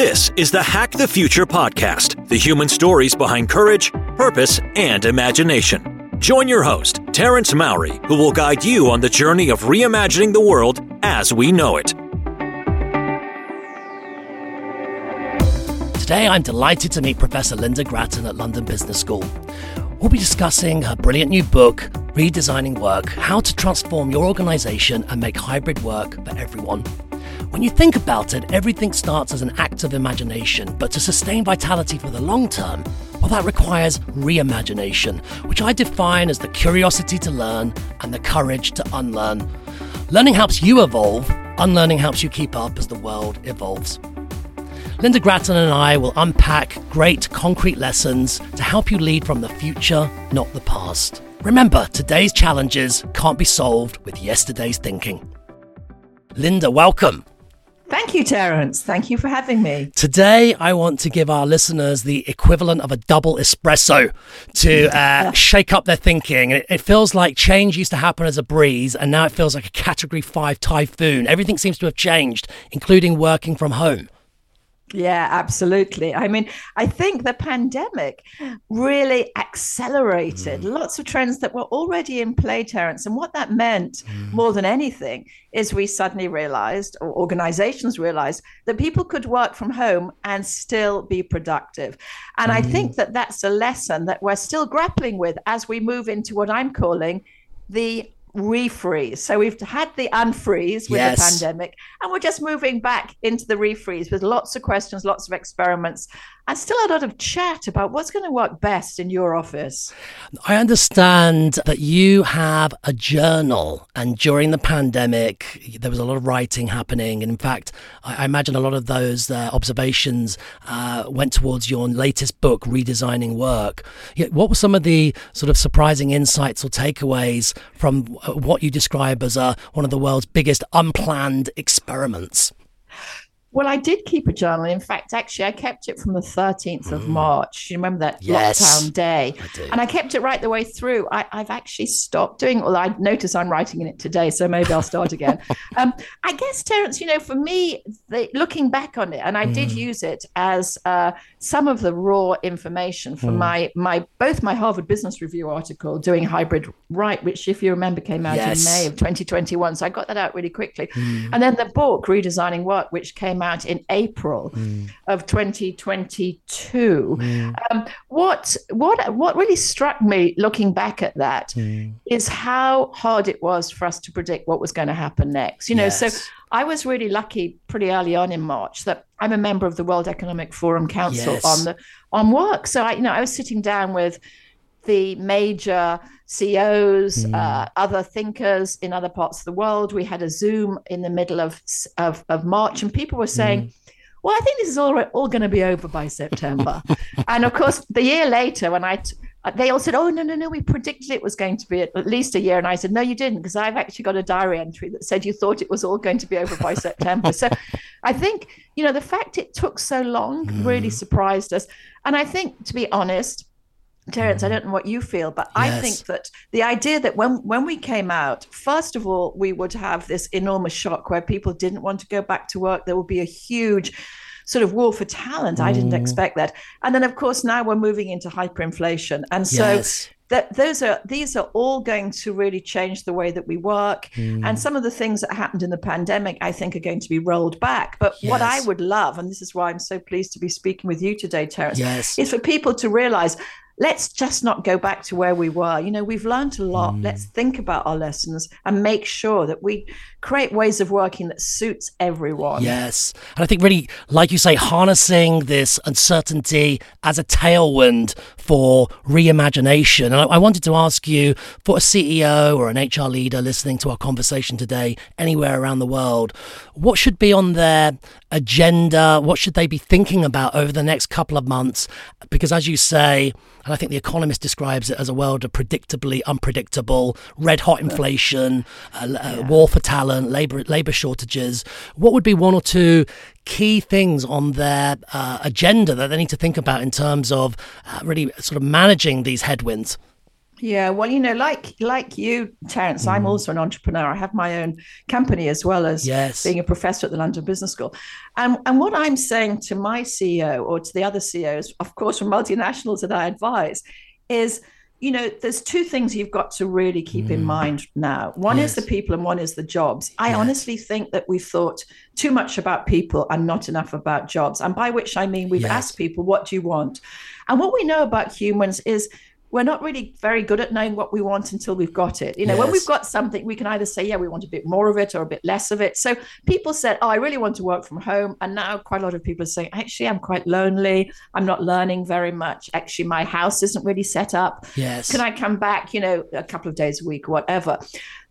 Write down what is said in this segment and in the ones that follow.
This is the Hack the Future podcast, the human stories behind courage, purpose, and imagination. Join your host, Terence Mauri, who will guide you on the journey of reimagining the world as we know it. Today, I'm delighted to meet Professor Linda Gratton at London Business School. We'll be discussing her brilliant new book, Redesigning Work How to Transform Your Organization and Make Hybrid Work for Everyone. When you think about it, everything starts as an act of imagination, but to sustain vitality for the long term, well, that requires reimagination, which I define as the curiosity to learn and the courage to unlearn. Learning helps you evolve, unlearning helps you keep up as the world evolves. Linda Gratton and I will unpack great concrete lessons to help you lead from the future, not the past. Remember, today's challenges can't be solved with yesterday's thinking. Linda, welcome. Thank you, Terence. Thank you for having me. Today, I want to give our listeners the equivalent of a double espresso to uh, shake up their thinking. It, it, feels like change used to happen as a breeze, and now it feels like a category five typhoon. Everything seems to have changed, including working from home. Yeah, absolutely. I mean, I think the pandemic really accelerated mm. lots of trends that were already in play, Terence. And what that meant mm. more than anything is we suddenly realized, or organizations realized, that people could work from home and still be productive. And mm. I think that that's a lesson that we're still grappling with as we move into what I'm calling the refreeze. So we've had the unfreeze with yes. the pandemic, and we're just moving back into the refreeze with lots of questions, lots of experiments, and still a lot of chat about what's going to work best in your office. I understand that you have a journal, and during the pandemic, there was a lot of writing happening. And in fact, I, imagine a lot of those uh, observations uh, went towards your latest book, Redesigning Work. What were some of the sort of surprising insights or takeaways from what you describe as uh, one of the world's biggest unplanned experiments? Well, I did keep a journal. In fact, actually, I kept it from the 13th of mm. March. You remember that yes, lockdown day? I and I kept it right the way through. I, have actually stopped doing it. Well, I notice I'm writing in it today, so maybe I'll start again. um, I guess, Terence, you know, for me, the, looking back on it, and I mm. did use it as uh, some of the raw information for mm. my, my both my Harvard Business Review article, Doing Hybrid Right, which, if you remember, came out yes. in May of 2021. So I got that out really quickly. Mm. And then the book, Redesigning Work, which came came out in April mm. of 2022. Mm. Um, what what what really struck me looking back at that mm. is how hard it was for us to predict what was going to happen next. You know, yes. so I was really lucky pretty early on in March that I'm a member of the World Economic Forum Council yes. on the on work. So I you know I was sitting down with the major CEOs, mm. uh, other thinkers in other parts of the world. We had a Zoom in the middle of of, of March, and people were saying. Mm. Well, I think this is all, all going to be over by September. and of course, the year later, when I t- they all said, "Oh no, no, no, we predicted it was going to be at least a year," and I said, "No, you didn't, because I've actually got a diary entry that said you thought it was all going to be over by September." So, I think you know the fact it took so long mm. really surprised us, and I think, to be honest, Terence, I mm-hmm. don't know what you feel, but yes. I think that the idea that when when we came out, first of all, we would have this enormous shock where people didn't want to go back to work. There would be a huge sort of war for talent. Mm. I didn't mm. expect that. And then of course now we're moving into hyperinflation. And so yes. that those are these are all going to really change the way that we work. Mm. And some of the things that happened in the pandemic, I think, are going to be rolled back. But yes. what I would love, and this is why I'm so pleased to be speaking with you today, Terence, is for people to realize let's just not go back to where we were. You know, we've learned a lot. Mm. Let's think about our lessons and make sure that we create ways of working that suits everyone. Yes. And I think really, like you say, harnessing this uncertainty as a tailwind for reimagination. And I, I wanted to ask you for a CEO or an HR leader listening to our conversation today, anywhere around the world, what should be on their agenda? What should they be thinking about over the next couple of months? Because as you say, I think The Economist describes it as a world of predictably unpredictable, red hot inflation, uh, uh, yeah. war for talent, labor labor shortages. What would be one or two key things on their uh, agenda that they need to think about in terms of uh, really sort of managing these headwinds? Yeah, well, you know, like like you, Terence, mm. I'm also an entrepreneur. I have my own company as well as yes. being a professor at the London Business School. And and what I'm saying to my CEO or to the other CEOs, of course, from multinationals that I advise, is you know, there's two things you've got to really keep mm. in mind now. One yes. is the people and one is the jobs. I yes. honestly think that we've thought too much about people and not enough about jobs. And by which I mean we've yes. asked people, what do you want? And what we know about humans is we're not really very good at knowing what we want until we've got it. You know, yes. when we've got something, we can either say, yeah, we want a bit more of it or a bit less of it. So people said, oh, I really want to work from home. And now quite a lot of people are saying, actually, I'm quite lonely. I'm not learning very much. Actually, my house isn't really set up. Yes. Can I come back, you know, a couple of days a week or whatever?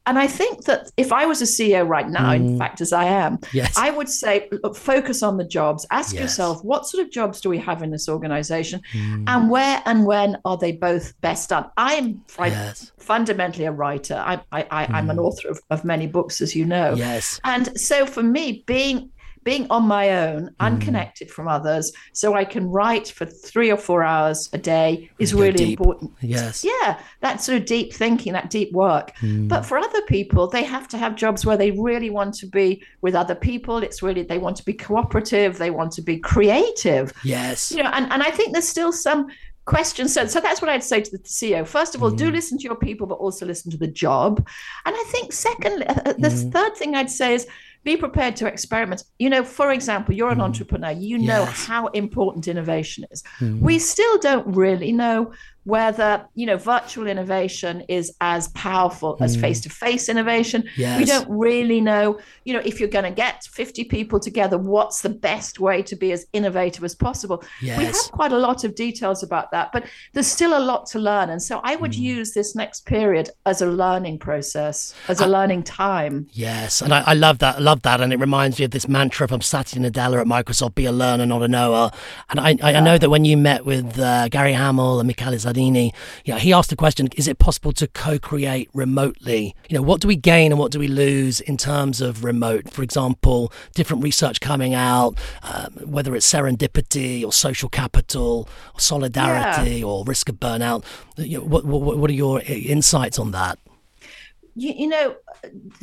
And I think that if I was a CEO right now, mm. in fact, as I am, yes. I would say look, focus on the jobs. Ask yes. yourself, what sort of jobs do we have in this organization? Mm. And where and when are they both best done? I'm yes. fundamentally a writer. I, I, I, am an mm. author of, of many books, as you know. Yes. And so for me, being being on my own, mm. unconnected from others, so I can write for three or four hours a day is really deep. important. Yes. Yeah, that sort of deep thinking, that deep work. Mm. But for other people, they have to have jobs where they really want to be with other people. It's really, they want to be cooperative, they want to be creative. Yes. You know, and, and I think there's still some questions. So, so that's what I'd say to the CEO. First of all, mm. do listen to your people, but also listen to the job. And I think, secondly, uh, uh the mm. third thing I'd say is be prepared to experiment. You know, for example, you're an mm. entrepreneur, you know how important innovation is. Mm. We still don't really know whether you know virtual innovation is as powerful mm. as face-to-face innovation yes. we don't really know you know if you're going to get 50 people together what's the best way to be as innovative as possible yes. we have quite a lot of details about that but there's still a lot to learn and so i would mm. use this next period as a learning process as a I, learning time yes and I, I, love that I love that and it reminds me of this mantra from satya nadella at microsoft be a learner not a knower and i, I, yeah. Know that when you met with uh, gary hamel and michael Zanini, you know, he asked the question, is it possible to co-create remotely? You know, what do we gain and what do we lose in terms of remote? For example, different research coming out, um, whether it's serendipity or social capital or solidarity yeah. or risk of burnout. You know, what, what, what are your insights on that? You, you, know,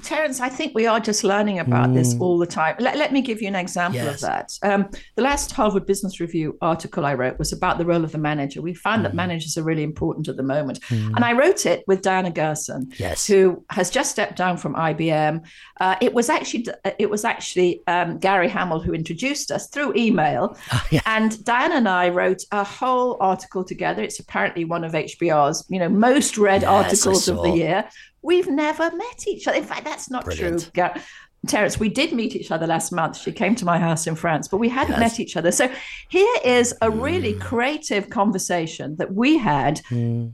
Terence, I think we are just learning about mm. this all the time. Let, let me give you an example yes. of that. Um, the last Harvard Business Review article I wrote was about the role of the manager. We found mm. that managers are really important at the moment. Mm. And I wrote it with Diana Gherson, yes. who has just stepped down from IBM. Uh, it was actually it was actually um, Gary Hamel who introduced us through email. Oh, yeah. And Diana and I wrote a whole article together. It's apparently one of HBR's, you know, most read yes, articles of the year. We've never met each other. In fact, that's not Brilliant. true. Terence, we did meet each other last month. She came to my house in France, but we hadn't yes. met each other. So here is a really mm. creative conversation that we had mm.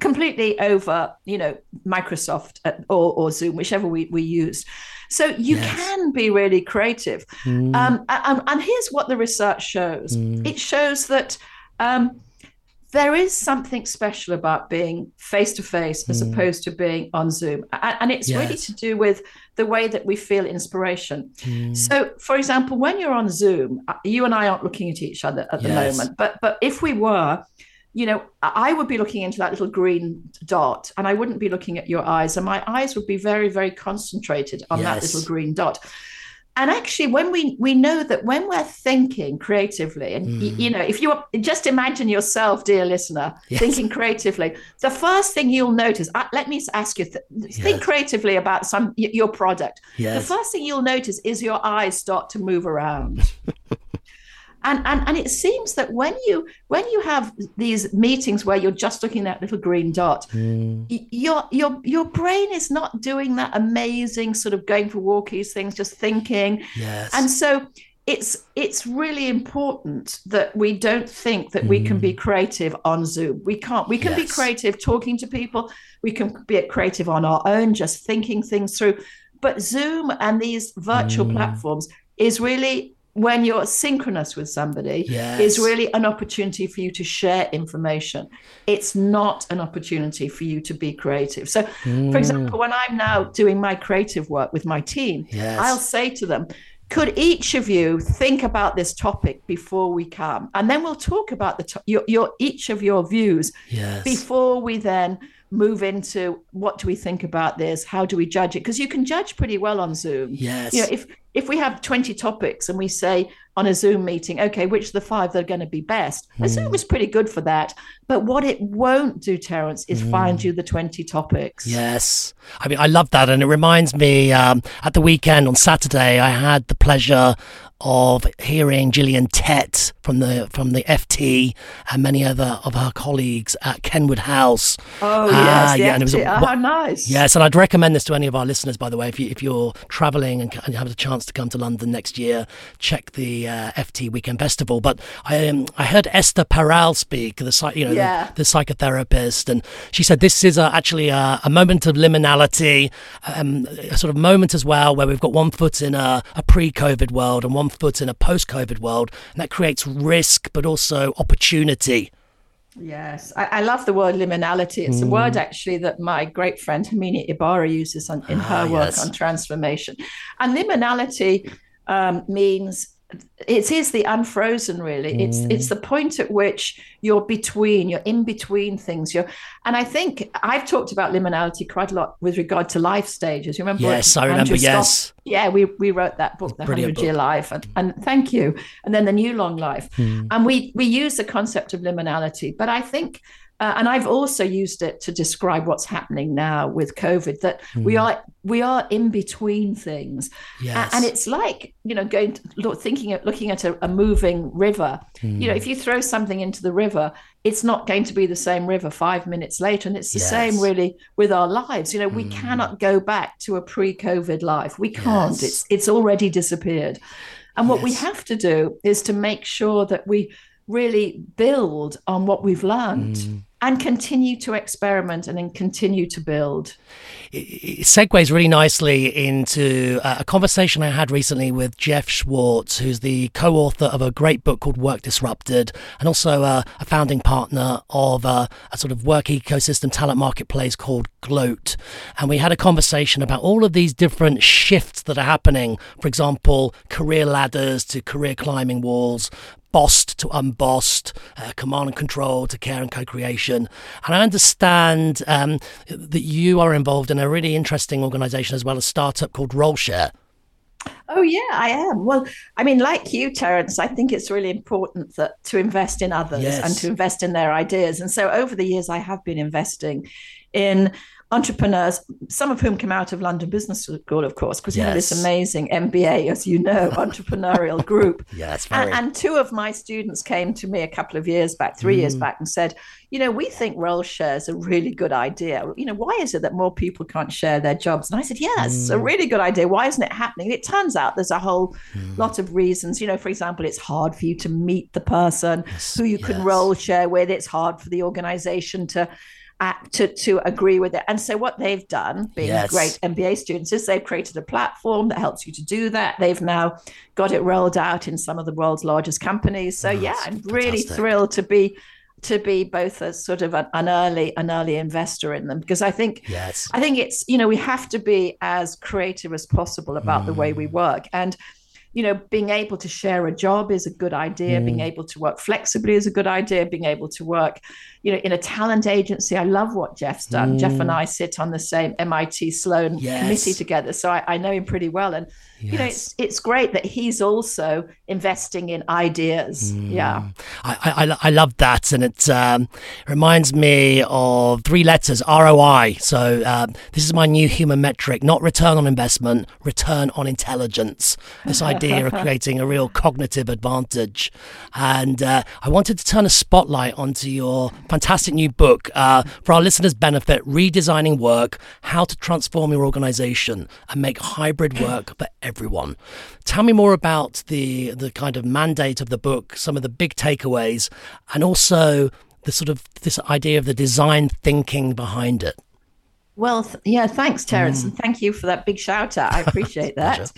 completely over, you know, Microsoft or, or Zoom, whichever we, we used. So you yes. can be really creative. Mm. Um, and, and, here's what the research shows mm. it shows that. Um, there is something special about being face to face as mm. opposed to being on Zoom. And it's yes. really to do with the way that we feel inspiration. Mm. So, for example, when you're on Zoom, uh, you and I aren't looking at each other at the yes. moment, but but if we were, you know, I would be looking into that little green dot and I wouldn't be looking at your eyes, and my eyes would be very, very concentrated on yes. that little green dot and actually when we we know that when we're thinking creatively and mm. you, know if you just imagine yourself dear listener yes. thinking creatively the first thing you'll notice uh, let me ask you th- yes. think creatively about some your product yes. the first thing you'll notice is your eyes start to move around and, and and it seems that when you when you have these meetings where you're just looking at that little green dot mm. your your your brain is not doing that amazing sort of going for walkies things just thinking yes. and so it's it's really important that we don't think that mm. we can be mm. creative on zoom we can't we can yes. be creative talking to people we can be creative on our own just thinking things through but zoom and these virtual mm. platforms is really when you're synchronous with somebody yes. is really an opportunity for you to share information. It's not an opportunity for you to be creative. So, mm. for example, when I'm now doing my creative work with my team, yes. I'll say to them, could each of you think about this topic before we come and then we'll talk about the to- your, your each of your views yes. before we then move into what do we think about this? How do we judge it? Because you can judge pretty well on Zoom. Yes. You know, if if we have 20 topics and we say on a Zoom meeting, okay, which of the five that are going to be best? Mm. Zoom is pretty good for that. But what it won't do, Terence, is mm. find you the 20 topics. Yes. I mean, I love that. And it reminds me um, at the weekend on Saturday, I had the pleasure of hearing Gillian Tett from the from the FT and many other of her colleagues at Kenwood House. Oh yes, uh, yeah, and it was a, oh, nice. Yes, and I'd recommend this to any of our listeners. By the way, if you if you're travelling and, and have a chance to come to London next year, check the uh, FT Weekend Festival. But I um, I heard Esther Perel speak, the you know yeah. the, the, psychotherapist, and she said this is a, actually a, a, moment of liminality, um, a sort of moment as well where we've got one foot in a, a pre-COVID world and one one foot in a post COVID world, and that creates risk but also opportunity. Yes, I, I, love the word liminality. It's mm. a word actually that my great friend Herminia Ibarra uses on, in her ah, work yes. on transformation. And liminality um, means it is the unfrozen really. Mm. it's it's the point at which you're between you're in between things. You're and i think i've talked about liminality quite a lot with regard to life stages. You remember yes i remember yes. Yeah we we wrote that book the 100 year life and, and thank you. And then the new long life. Mm. and we we use the concept of liminality but i think uh, and I've also used it to describe what's happening now with COVID. That mm. we are we are in between things, yes. and it's like you know going to thinking at looking at a, a moving river. Mm. You know, hmm. if you throw something into the river, it's not going to be the same river five minutes later, and it's the yes. same really with our lives. You know, we mm. cannot go back to a pre-COVID life. We can't. Yes. It's it's already disappeared. And what we have to do is to make sure that we really build on what we've learned. And continue to experiment and then continue to build. It segues really nicely into uh, a conversation I had recently with Jeff Schwartz, who's the co author of a great book called Work Disrupted, and also a, a founding partner of a, a, sort of work ecosystem talent marketplace called Gloat. And we had a conversation about all of these different shifts that are happening. For example, career ladders to career climbing walls, bossed to unbossed, uh, command and control to care and co-creation. And I understand um, that you are involved in a really interesting organization as well, a startup called RoleShare. Oh yeah, I am. Well, I mean, like you, Terence, I think it's really important that to invest in others yes. and to invest in their ideas. And so over the years, I have been investing in entrepreneurs, some of whom come out of London Business School, of course, because yes. we have this amazing MBA, as you know, entrepreneurial group. Yes, very... and, and, two of my students came to me a couple of years back, three mm. years back, and said, you know, we think role share is a really good idea. You know, why is it that more people can't share their jobs? And I said, yes, mm. a really good idea. Why isn't it happening? It turns out there's a whole mm. lot of reasons. You know, for example, it's hard for you to meet the person yes. who you yes. can role share with. It's hard for the organization to to, to agree with it. And so what they've done, being yes. great MBA students, is they've created a platform that helps you to do that. They've now got it rolled out in some of the world's largest companies. So oh, yeah, I'm really thrilled to be to be both a sort of an, an, early an early investor in them because I think yes I think it's you know we have to be as creative as possible about mm. the way we mm. work and you know, being able to share a job is a good idea. Mm. Being able to work flexibly is a good idea. Being able to work, you know, in a talent agency. I love what Jeff's done. Mm. Jeff and I sit on the same MIT Sloan yes. committee together, so I, I know him pretty well. And Yes. You know, it's it's great that he's also investing in ideas. Mm. Yeah, I, I, I love that, and it um, reminds me of three letters ROI. So uh, this is my new human metric: not return on investment, return on intelligence. This idea of creating a real cognitive advantage, and uh, I wanted to turn a spotlight onto your fantastic new book uh, for our listeners' benefit: redesigning work, how to transform your organization and make hybrid work for everyone. Tell me more about the the kind of mandate of the book, some of the big takeaways, and also the sort of this idea of the design thinking behind it. Well, th- yeah, thanks, Terence, mm. and thank you for that big shout out. I appreciate that.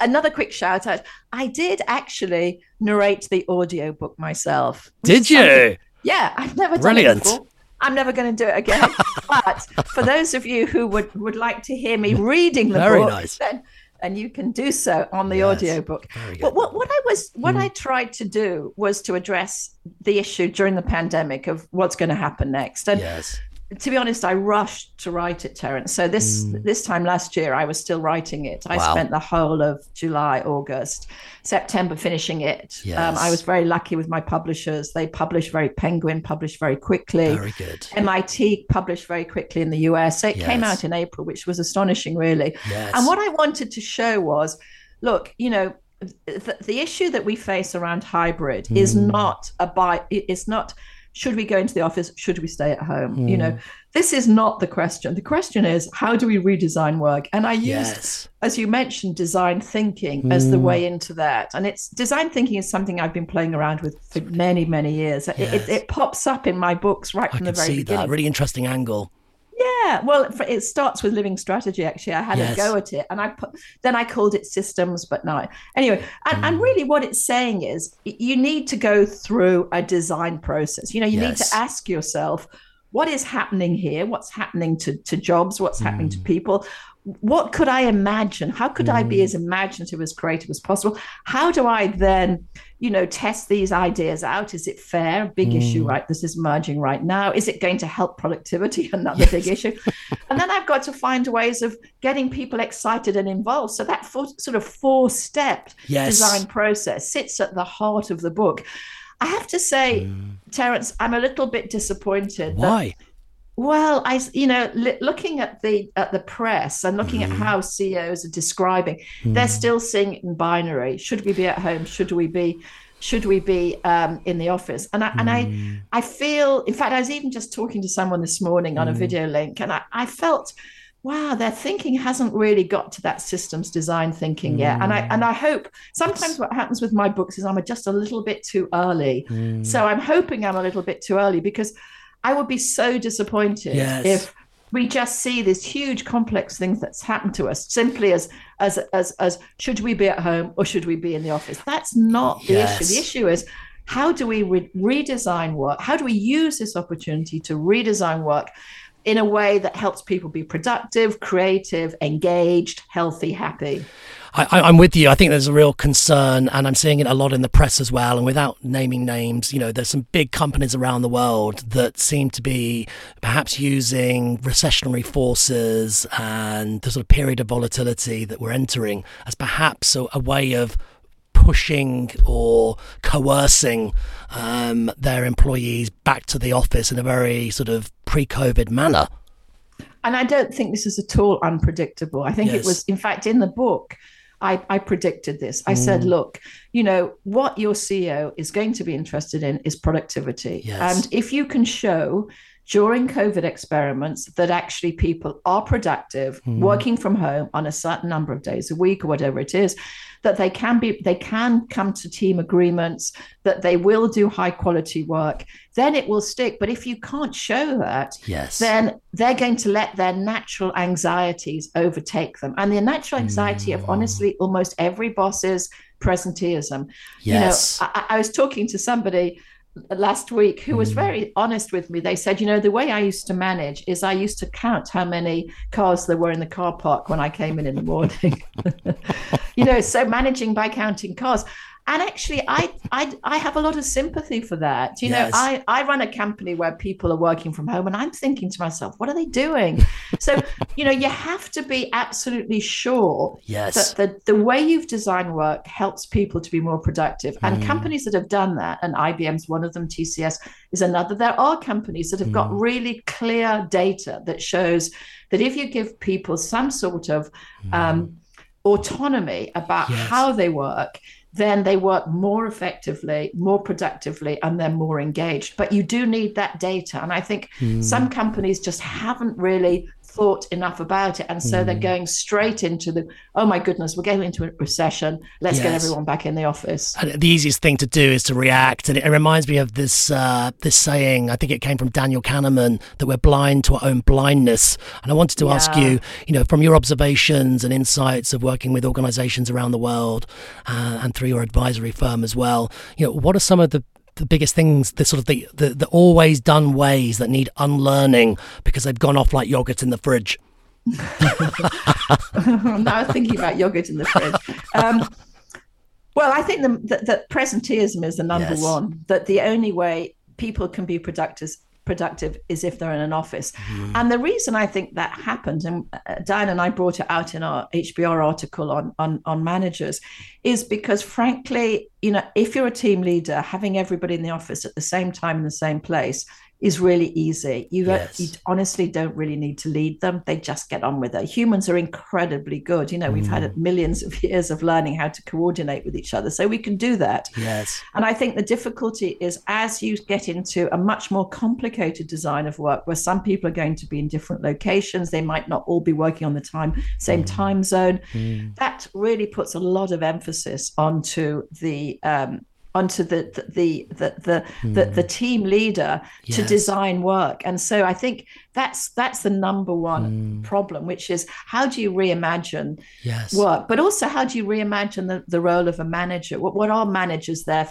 Another quick shout out. I did actually narrate the audio book myself. Did you? Yeah, I've never Brilliant. done it before. I'm never going to do it again. but for those of you who would, would like to hear me reading the Very book, nice. then and you can do so on the yes. audiobook. But what, what I was what mm. I tried to do was to address the issue during the pandemic of what's going to happen next. And yes. To be honest, I rushed to write it, Terence. So this mm. this time last year, I was still writing it. I wow. spent the whole of July, August, September finishing it. Yes. Um, I was very lucky with my publishers. They published very Penguin published very quickly. Very good. MIT published very quickly in the US. So it yes. came out in April, which was astonishing, really. Yes. And what I wanted to show was, look, you know, the, the issue that we face around hybrid mm. is not a by it's not should we go into the office? Should we stay at home? Mm. you know this is not the question. The question is how do we redesign work? And i used yes. as you mentioned design thinking mm. as the way into that. And it's design thinking is something i've been playing around with for many many years. Yes. it, it, it, pops up in my books right from I the very see beginning. That really interesting angle yeah, well, it starts with living strategy. Actually, I had yes. a go at it, and I put then I called it systems, but no. Anyway, and, mm. and really, what it's saying is you need to go through a design process. You know, you yes. need to ask yourself what is happening here, what's happening to to jobs, what's mm. happening to mm. people, what could I imagine? How could mm. I be mm. as imaginative, as creative as possible? How do I then, you know, test these ideas out? Is it fair? Big mm. issue, right? This is emerging right now. Is it going to help productivity? Another yes. big issue. and then I've got to find ways of getting people excited and involved. So that four, sort of four-step yes. design process sits at the heart of the book. I have to say, mm. Terence, I'm a little bit disappointed. Why? That, well, I, you know, looking at the at the press and looking mm. at how CEOs are describing, mm. they're still seeing it in binary. Should we be at home? Should we be? Should we be um, in the office? And I mm. and I, mm. I feel. In fact, I was even just talking to someone this morning on a mm. video link, and I, I felt, wow, their thinking hasn't really got to that systems design thinking yet. And I and I hope sometimes what happens with my books is I'm just a little bit too early. Mm. So I'm hoping I'm a little bit too early because I would be so disappointed yes. if we just see this huge complex thing that's happened to us simply as as as as should we be at home or should we be in the office that's not the yes. issue the issue is how do we re- redesign work how do we use this opportunity to redesign work in a way that helps people be productive creative engaged healthy happy I, am with you. I think there's a real concern, and I'm seeing it a lot in the press as well. And without naming names, you know, there's some big companies around the world that seem to be perhaps using recessionary forces and the sort of period of volatility that we're entering as perhaps a, a way of pushing or coercing um, their employees back to the office in a very sort of pre-COVID manner. And I don't think this is at all unpredictable. I think yes. it was, in fact, in the book, I, I predicted this. I mm. said, look, you know, what your CEO is going to be interested in is productivity. Yes. And if you can show during COVID experiments that actually people are productive, mm. working from home on a certain number of days a week or whatever it is, that they can be they can come to team agreements that they will do high quality work then it will stick but if you can't show that yes then they're going to let their natural anxieties overtake them and the natural anxiety mm. of honestly almost every boss is presenteeism yes. you know I, I was talking to somebody last week who was mm. very honest with me. They said, you know, the way I used to manage is I used to count how many cars there were in the car park when I came in in the morning. you know, so managing by counting cars and actually I, I i have a lot of sympathy for that you yes. know i i run a company where people are working from home and i'm thinking to myself what are they doing so you know you have to be absolutely sure yes. that the, the way you've designed work helps people to be more productive and mm. companies that have done that and ibm's one of them tcs is another there are companies that have mm. got really clear data that shows that if you give people some sort of mm. um, autonomy about yes. how they work then they work more effectively, more productively, and they're more engaged. But you do need that data. And I think mm. some companies just haven't really thought enough about it. And so mm. they're going straight into the, oh my goodness, we're getting into a recession. Let's yes. get everyone back in the office. And the easiest thing to do is to react. And it, it reminds me of this uh, this saying, I think it came from Daniel Kahneman, that we're blind to our own blindness. And I wanted to yeah. ask you, you know, from your observations and insights of working with organizations around the world uh, and through your advisory firm as well, you know, what are some of the the biggest things, the sort of the, the, the always done ways that need unlearning because they've gone off like yogurt in the fridge? now thinking about yogurt in the fridge. Um, well, I think that, that presenteeism is the number yes. one. That the only way people can be productive productive is if they're in an office. Mm. And the reason I think that happened, and uh, Diane and I brought it out in our HBR article on, on, on managers, is because frankly, you know, if you're a team leader, having everybody in the office at the same time in the same place is really easy. You, yes. you honestly don't really need to lead them. They just get on with it. Humans are incredibly good. You know, we've had mm. millions of years of learning how to coordinate with each other. So we can do that. Yes. And I think the difficulty is as you get into a much more complicated design of work where some people are going to be in different locations, they might not all be working on the time, same mm. time zone. Mm. That really puts a lot of emphasis onto the um, onto the the the the, mm. the, the, team leader yes. to design work and so i think that's that's the number one mm. problem which is how do you reimagine yes. work but also how do you reimagine the, the role of a manager what, what are managers there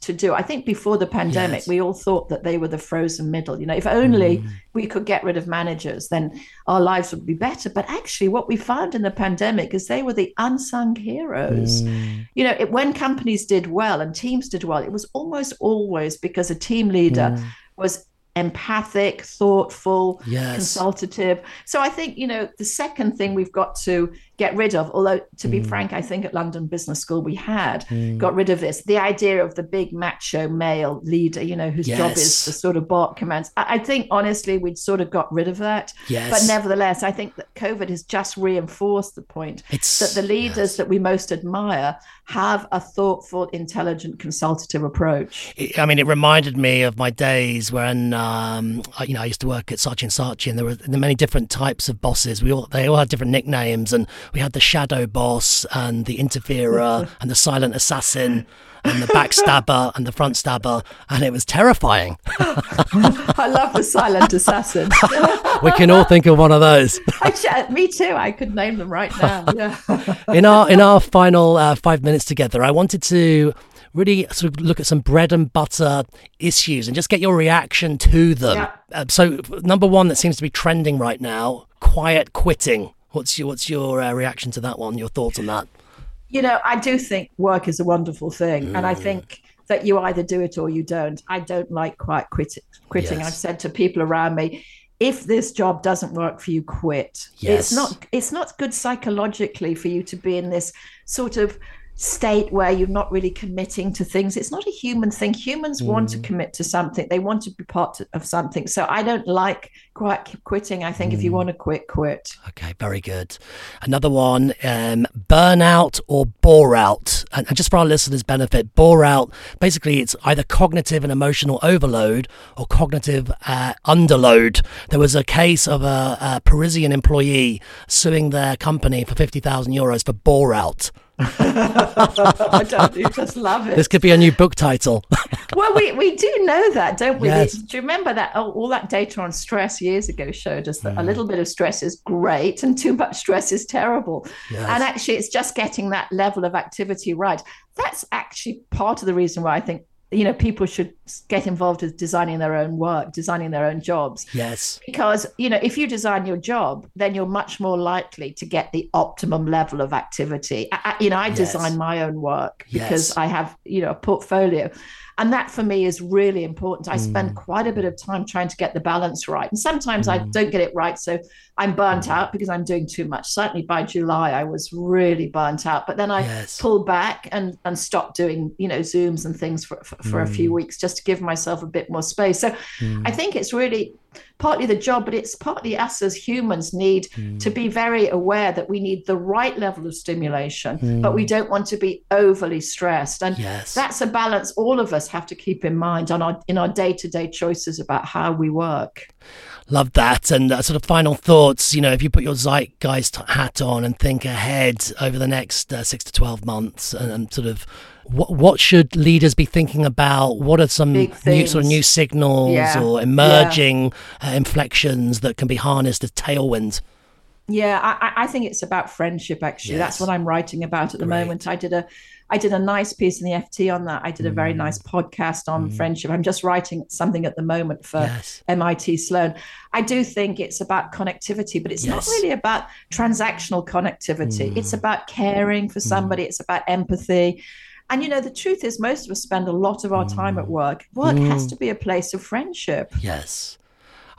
to do i think before the pandemic yes. we all thought that they were the frozen middle you know if only mm. we could get rid of managers then our lives would be better but actually what we found in the pandemic is they were the unsung heroes mm. you know it, when companies did well and teams did well it was almost always because a team leader mm. was empathic, thoughtful, yes. consultative. So I think, you know, the second thing we've got to get rid of, although to be mm. frank, I think at London Business School we had mm. got rid of this the idea of the big macho male leader, you know, whose yes. job is to sort of bark commands. I, I, think honestly, we'd sort of got rid of that. Yes. But nevertheless, I think that COVID has just reinforced the point it's, that the leaders yes. that we most admire have a thoughtful, intelligent, consultative approach. I mean, it reminded me of my days when, um, you know, I used to work at Saatchi and Saatchi, and there were many different types of bosses. We all they all had different nicknames, and we had the shadow boss, and the interferer, and the silent assassin. and the backstabber and the front stabber, and it was terrifying. I love the silent assassin. we can all think of one of those. me too. I could name them right now. Yeah. in our in our final uh, five minutes together, I wanted to really sort of look at some bread and butter issues and just get your reaction to them. Yeah. Uh, so, number one that seems to be trending right now: quiet quitting. What's your what's your uh, reaction to that one? Your thoughts on that? You know, I do think work is a wonderful thing, mm. and I mm. think that you either do it or you don't. I don't like quiet quitting. Quitting. Yes. I've said to people around me, if this job doesn't work for you, quit. Yes. It's not. It's not good psychologically for you to be in this sort of state where you're not really committing to things. It's not a human thing. Humans mm. want to mm. commit to something. They want to be part of something. So I don't like quite quitting. I think mm. if you mm. want to quit, quit. Okay, very good. Another one, um, burnout or bore out. And, and just for our listeners' benefit, bore out, basically it's either cognitive and emotional overload or cognitive uh, underload. There was a case of a, a Parisian employee suing their company for 50,000 euros for bore out. I don't. You just love it. This could be a new book title. well, we, we do know that, don't we? Yes. Do you remember that? Oh, all that data on stress years ago showed us that mm. a little bit of stress is great and too much stress is terrible. Yes. And actually, it's just getting that level of activity right. That's actually part of the reason why I think you know people should get involved with designing their own work designing their own jobs yes because you know if you design your job then you're much more likely to get the optimum level of activity I, you know i yes. design my own work because yes. i have you know a portfolio and that for me is really important i mm. spend quite a bit of time trying to get the balance right and sometimes mm. i don't get it right so i'm burnt mm. out because i'm doing too much certainly by july i was really burnt out but then i yes. pulled back and and stopped doing you know zooms and things for for, for a few mm. weeks just to give myself a bit more space so mm. i think it's really partly the job, but it's partly us as humans need mm. to be very aware that we need the right level of stimulation, mm. but we don't want to be overly stressed. And yes. that's a balance all of us have to keep in mind on our in our day to day choices about how we work. Love that. And uh, sort of final thoughts, you know, if you put your zeitgeist hat on and think ahead over the next uh, six to 12 months and, and sort of what, what should leaders be thinking about? What are some new, sort of new signals yeah. or emerging yeah. uh, inflections that can be harnessed as tailwinds? Yeah, I, I think it's about friendship. Actually, yes. that's what I'm writing about at the Great. moment. I did a I did a nice piece in the FT on that. I did a very mm. nice podcast on mm. friendship. I'm just writing something at the moment for yes. MIT Sloan. I do think it's about connectivity, but it's yes. not really about transactional connectivity. Mm. It's about caring for mm. somebody. It's about empathy And you know, the truth is, most of us spend a lot of our time at work. Work mm. has to be a place of friendship. Yes.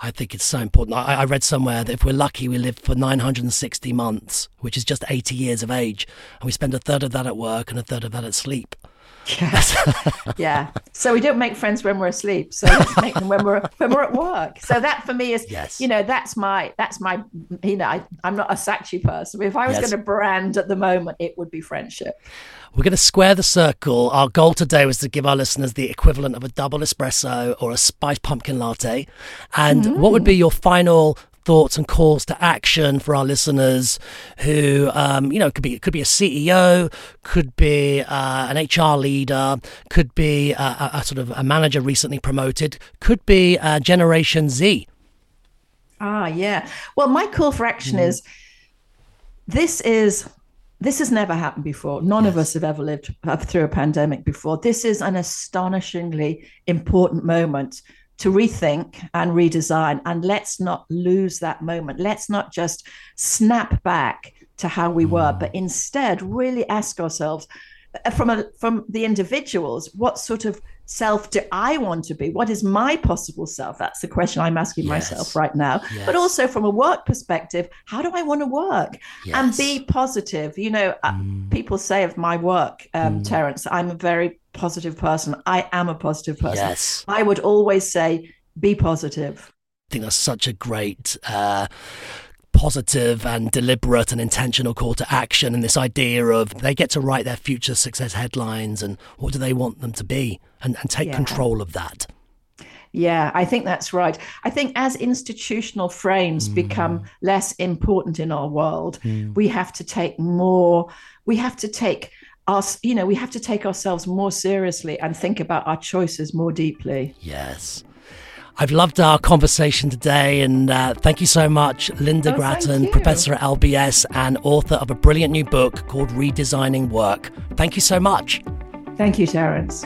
I think it's so important. I, I, read somewhere that if we're lucky, we live for 960 months, which is just 80 years of age. And we spend a third of that at work and a third of that at sleep. Yes. yeah. So we don't make friends when we're asleep. So let's make them when we're when we're at work. So that for me is yes. you know, that's my that's my you know, I, am not a Saatchi person. If I was yes. going to brand at the moment, it would be friendship. We're going to square the circle. Our goal today was to give our listeners the equivalent of a double espresso or a spiced pumpkin latte. And mm. what would be your final thoughts and calls to action for our listeners who, um, you know, could be could be a CEO, could be uh, an HR leader, could be a, a, sort of a manager recently promoted, could be uh, Generation Z. Ah, yeah. Well, my call for action mm. is this is this has never happened before. None yes. of us have ever lived through a pandemic before. This is an astonishingly important moment to rethink and redesign. And let's not lose that moment. Let's not just snap back to how we were, mm. but instead really ask ourselves from a from the individuals what sort of self do I want to be? What is my possible self? That's the question I'm asking yes. myself right now. Yes. But also from a work perspective, how do I want to work yes. and be positive? You know, uh, mm. people say of my work, um, mm. Terence, I'm a very positive person. I am a positive person. Yes. I would always say, be positive. I think that's such a great. Uh, positive and deliberate and intentional call to action and this idea of they get to write their future success headlines and what do they want them to be and, and take yeah. control of that. Yeah, I think that's right. I think as institutional frames mm. become less important in our world, mm. we have to take more, we have to take us, you know, we have to take ourselves more seriously and think about our choices more deeply. Yes. I've loved our conversation today, and uh, thank you so much, Linda oh, Gratton, professor at LBS and author of a brilliant new book called Redesigning Work. Thank you so much. Thank you, Terence.